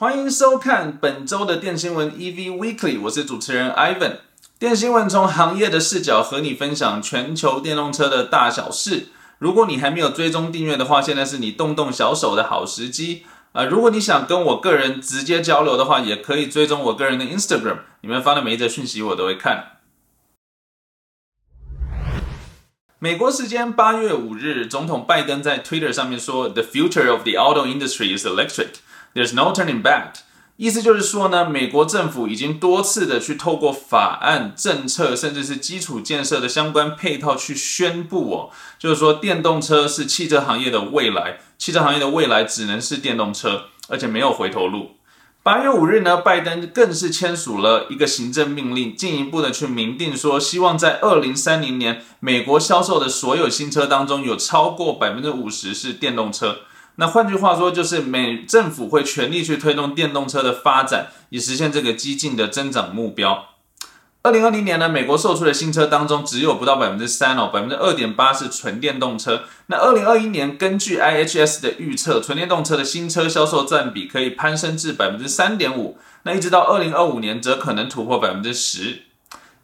欢迎收看本周的电新闻 EV Weekly，我是主持人 Ivan。电新闻从行业的视角和你分享全球电动车的大小事。如果你还没有追踪订阅的话，现在是你动动小手的好时机啊！如果你想跟我个人直接交流的话，也可以追踪我个人的 Instagram，里面发的每一则讯息我都会看。美国时间八月五日，总统拜登在 Twitter 上面说：“The future of the auto industry is electric.” There's no turning back，意思就是说呢，美国政府已经多次的去透过法案、政策，甚至是基础建设的相关配套去宣布哦，就是说电动车是汽车行业的未来，汽车行业的未来只能是电动车，而且没有回头路。八月五日呢，拜登更是签署了一个行政命令，进一步的去明定说，希望在二零三零年，美国销售的所有新车当中有超过百分之五十是电动车。那换句话说，就是美政府会全力去推动电动车的发展，以实现这个激进的增长目标。二零二零年呢，美国售出的新车当中只有不到百分之三哦，百分之二点八是纯电动车。那二零二一年，根据 IHS 的预测，纯电动车的新车销售占比可以攀升至百分之三点五。那一直到二零二五年，则可能突破百分之十。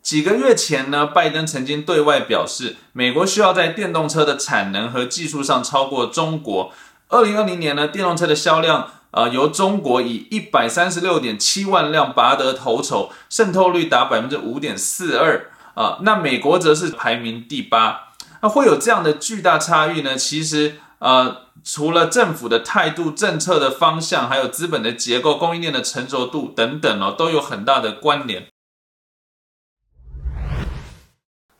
几个月前呢，拜登曾经对外表示，美国需要在电动车的产能和技术上超过中国。二零二零年呢，电动车的销量，呃，由中国以一百三十六点七万辆拔得头筹，渗透率达百分之五点四二啊。那美国则是排名第八。那会有这样的巨大差异呢？其实，呃，除了政府的态度、政策的方向，还有资本的结构、供应链的成熟度等等哦，都有很大的关联。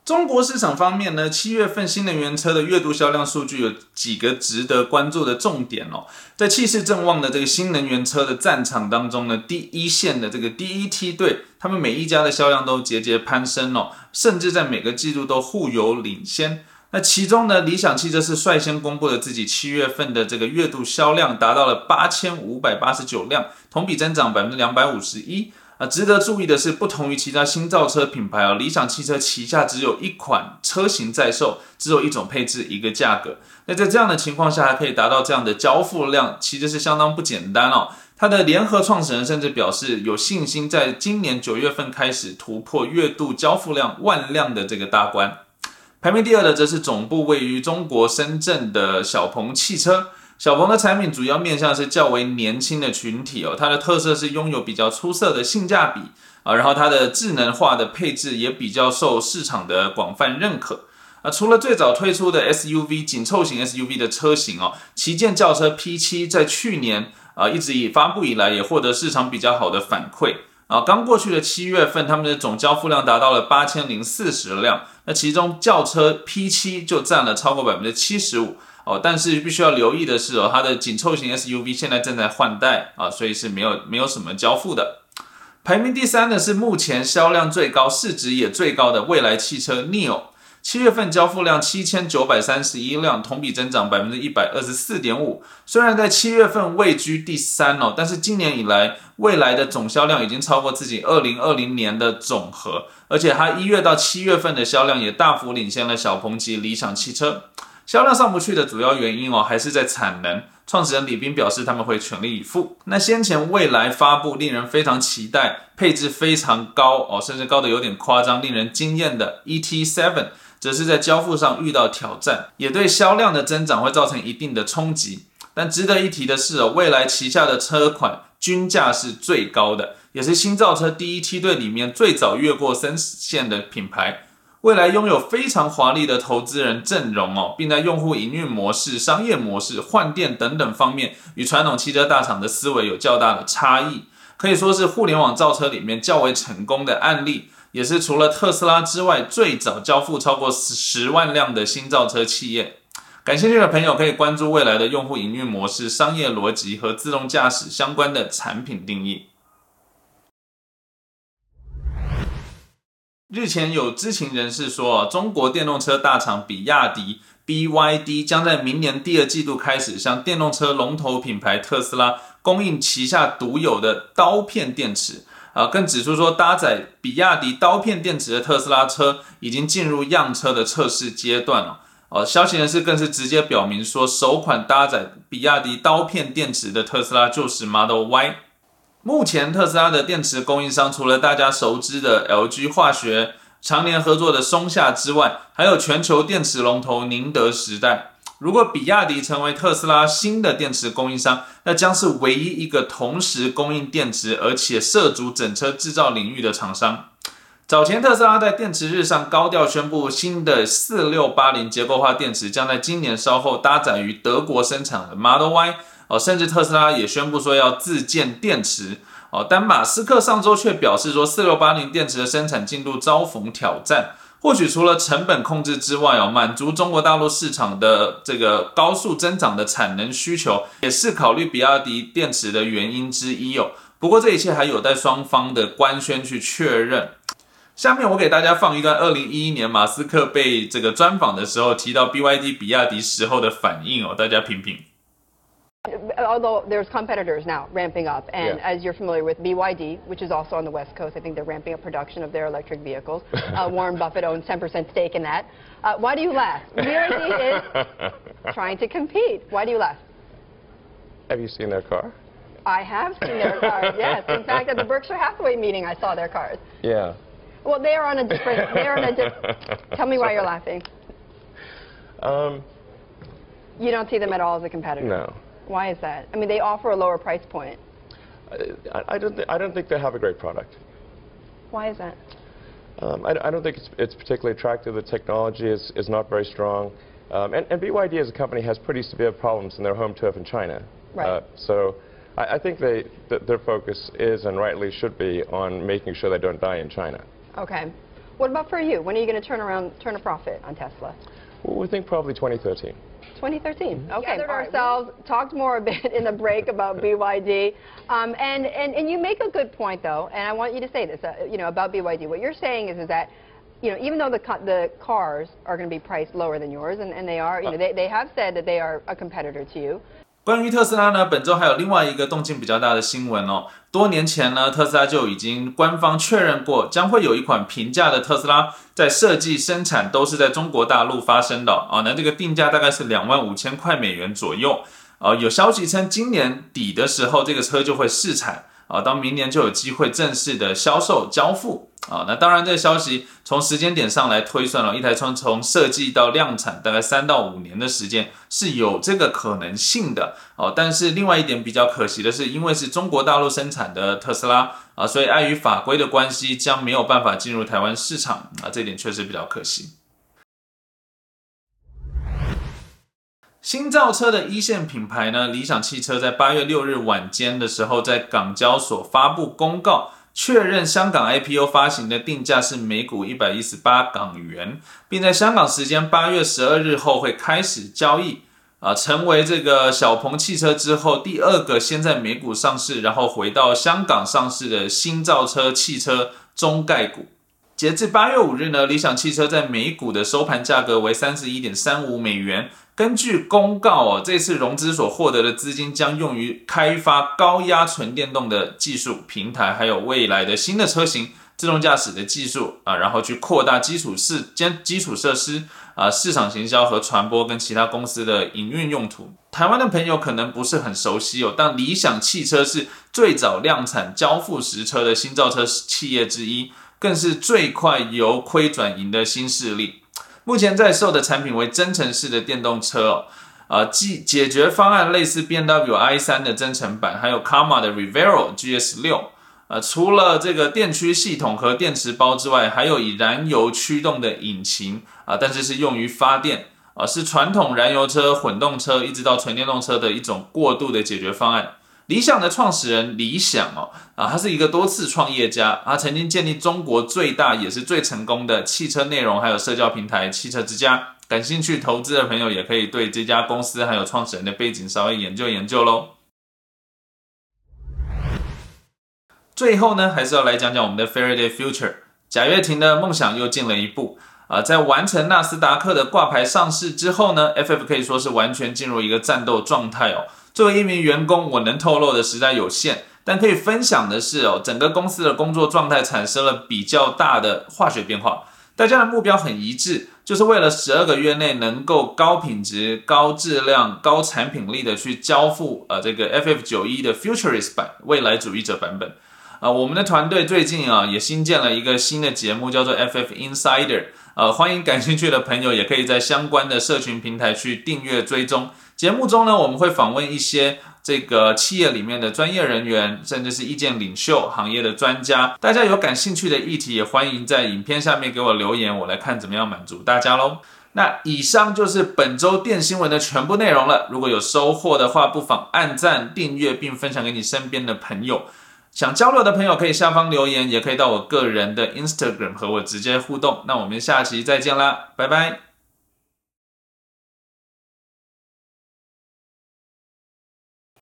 中国市场方面呢，七月份新能源车的月度销量数据有几个值得关注的重点哦。在气势正旺的这个新能源车的战场当中呢，第一线的这个第一梯队，他们每一家的销量都节节攀升哦，甚至在每个季度都互有领先。那其中呢，理想汽车是率先公布了自己七月份的这个月度销量达到了八千五百八十九辆，同比增长百分之两百五十一。啊，值得注意的是，不同于其他新造车品牌啊，理想汽车旗下只有一款车型在售，只有一种配置，一个价格。那在这样的情况下，还可以达到这样的交付量，其实是相当不简单哦。它的联合创始人甚至表示有信心，在今年九月份开始突破月度交付量万辆的这个大关。排名第二的则是总部位于中国深圳的小鹏汽车。小鹏的产品主要面向是较为年轻的群体哦，它的特色是拥有比较出色的性价比啊，然后它的智能化的配置也比较受市场的广泛认可啊。除了最早推出的 SUV 紧凑型 SUV 的车型哦，旗舰轿车 P7 在去年啊一直以发布以来也获得市场比较好的反馈啊。刚过去的七月份，他们的总交付量达到了八千零四十辆，那其中轿车 P7 就占了超过百分之七十五。哦，但是必须要留意的是哦，它的紧凑型 SUV 现在正在换代啊，所以是没有没有什么交付的。排名第三的是目前销量最高、市值也最高的蔚来汽车 Neo，七月份交付量七千九百三十一辆，同比增长百分之一百二十四点五。虽然在七月份位居第三哦，但是今年以来蔚来的总销量已经超过自己二零二零年的总和，而且它一月到七月份的销量也大幅领先了小鹏及理想汽车。销量上不去的主要原因哦，还是在产能。创始人李斌表示，他们会全力以赴。那先前未来发布令人非常期待、配置非常高哦，甚至高的有点夸张、令人惊艳的 ET7，则是在交付上遇到挑战，也对销量的增长会造成一定的冲击。但值得一提的是哦，未来旗下的车款均价是最高的，也是新造车第一梯队里面最早越过三线的品牌。未来拥有非常华丽的投资人阵容哦，并在用户营运模式、商业模式、换电等等方面与传统汽车大厂的思维有较大的差异，可以说是互联网造车里面较为成功的案例，也是除了特斯拉之外最早交付超过十万辆的新造车企业。感兴趣的朋友可以关注未来的用户营运模式、商业逻辑和自动驾驶相关的产品定义。日前有知情人士说，中国电动车大厂比亚迪 （BYD） 将在明年第二季度开始向电动车龙头品牌特斯拉供应旗下独有的刀片电池。啊，更指出说，搭载比亚迪刀片电池的特斯拉车已经进入样车的测试阶段了。哦，消息人士更是直接表明说，首款搭载比亚迪刀片电池的特斯拉就是 Model Y。目前特斯拉的电池供应商除了大家熟知的 LG 化学、常年合作的松下之外，还有全球电池龙头宁德时代。如果比亚迪成为特斯拉新的电池供应商，那将是唯一一个同时供应电池而且涉足整车制造领域的厂商。早前特斯拉在电池日上高调宣布，新的四六八零结构化电池将在今年稍后搭载于德国生产的 Model Y。哦，甚至特斯拉也宣布说要自建电池。哦，但马斯克上周却表示说，四六八零电池的生产进度遭逢挑战。或许除了成本控制之外，哦，满足中国大陆市场的这个高速增长的产能需求，也是考虑比亚迪电池的原因之一哦。不过这一切还有待双方的官宣去确认。下面我给大家放一段二零一一年马斯克被这个专访的时候提到 BYD 比亚迪时候的反应哦，大家品品。Although there's competitors now ramping up, and Yeah. as you're familiar with BYD, which is also on the West Coast, I think they're ramping up production of their electric vehicles. Uh, Warren Buffett owns 10% stake in that. Uh, why do you laugh? BYD is trying to compete. Why do you laugh? Have you seen their car? I have seen their cars. Yes, in fact, at the Berkshire Hathaway meeting, I saw their cars. Yeah. Well, they are on a different. They are on a different. Tell me why you're laughing. Um, You don't see them at all as a competitor. no. Why is that? I mean, they offer a lower price point. I, I don't. Th- I don't think they have a great product. Why is that? Um, I, I don't think it's, it's particularly attractive. The technology is, is not very strong. Um, and, and BYD as a company has pretty severe problems in their home turf in China. Right. Uh, so I, I think they, th- their focus is and rightly should be on making sure they don't die in China. Okay. What about for you? When are you going to turn around, turn a profit on Tesla? Well, we think probably 2013. 2013. Okay. Gathered ourselves, talked more a bit in the break about BYD, um, and, and and you make a good point though, and I want you to say this, uh, you know, about BYD. What you're saying is is that. You know, even though the co- the cars are going to be priced lower than yours, and, and they are, you know, they, they have said that they are a competitor to you. 关于特斯拉呢，本周还有另外一个动静比较大的新闻哦。多年前呢，特斯拉就已经官方确认过，将会有一款平价的特斯拉在设计、生产都是在中国大陆发生的啊。那这个定价大概是两万五千块美元左右啊。有消息称，今年底的时候，这个车就会试产啊，到明年就有机会正式的销售交付。啊，那当然，这个消息从时间点上来推算了，一台车从设计到量产大概三到五年的时间是有这个可能性的哦。但是另外一点比较可惜的是，因为是中国大陆生产的特斯拉啊，所以碍于法规的关系，将没有办法进入台湾市场啊，这点确实比较可惜。新造车的一线品牌呢，理想汽车在八月六日晚间的时候，在港交所发布公告。确认香港 IPO 发行的定价是每股一百一十八港元，并在香港时间八月十二日后会开始交易，啊，成为这个小鹏汽车之后第二个先在美股上市，然后回到香港上市的新造车汽车中概股。截至八月五日呢，理想汽车在美股的收盘价格为三十一点三五美元。根据公告哦，这次融资所获得的资金将用于开发高压纯电动的技术平台，还有未来的新的车型自动驾驶的技术啊，然后去扩大基础设兼基础设施啊，市场行销和传播跟其他公司的营运用途。台湾的朋友可能不是很熟悉哦，但理想汽车是最早量产交付实车的新造车企业之一，更是最快由亏转盈的新势力。目前在售的产品为增程式的电动车哦，啊，解解决方案类似 B M W i 三的增程版，还有 Karma 的 Rivero GS 六，呃，除了这个电驱系统和电池包之外，还有以燃油驱动的引擎啊，但是是用于发电啊，是传统燃油车、混动车一直到纯电动车的一种过渡的解决方案。理想的创始人李想哦，啊，他是一个多次创业家，他曾经建立中国最大也是最成功的汽车内容还有社交平台汽车之家。感兴趣投资的朋友也可以对这家公司还有创始人的背景稍微研究研究喽。最后呢，还是要来讲讲我们的 Faraday Future，贾跃亭的梦想又进了一步啊，在完成纳斯达克的挂牌上市之后呢，FF 可以说是完全进入一个战斗状态哦。作为一名员工，我能透露的实在有限，但可以分享的是哦，整个公司的工作状态产生了比较大的化学变化。大家的目标很一致，就是为了十二个月内能够高品质、高质量、高产品力的去交付呃这个 FF 九一的 Futurist 版未来主义者版本。啊，我们的团队最近啊也新建了一个新的节目，叫做 FF Insider。呃，欢迎感兴趣的朋友也可以在相关的社群平台去订阅追踪。节目中呢，我们会访问一些这个企业里面的专业人员，甚至是意见领袖、行业的专家。大家有感兴趣的议题，也欢迎在影片下面给我留言，我来看怎么样满足大家喽。那以上就是本周电新闻的全部内容了。如果有收获的话，不妨按赞、订阅并分享给你身边的朋友。想交流的朋友可以下方留言，也可以到我个人的 Instagram 和我直接互动。那我们下期再见啦，拜拜。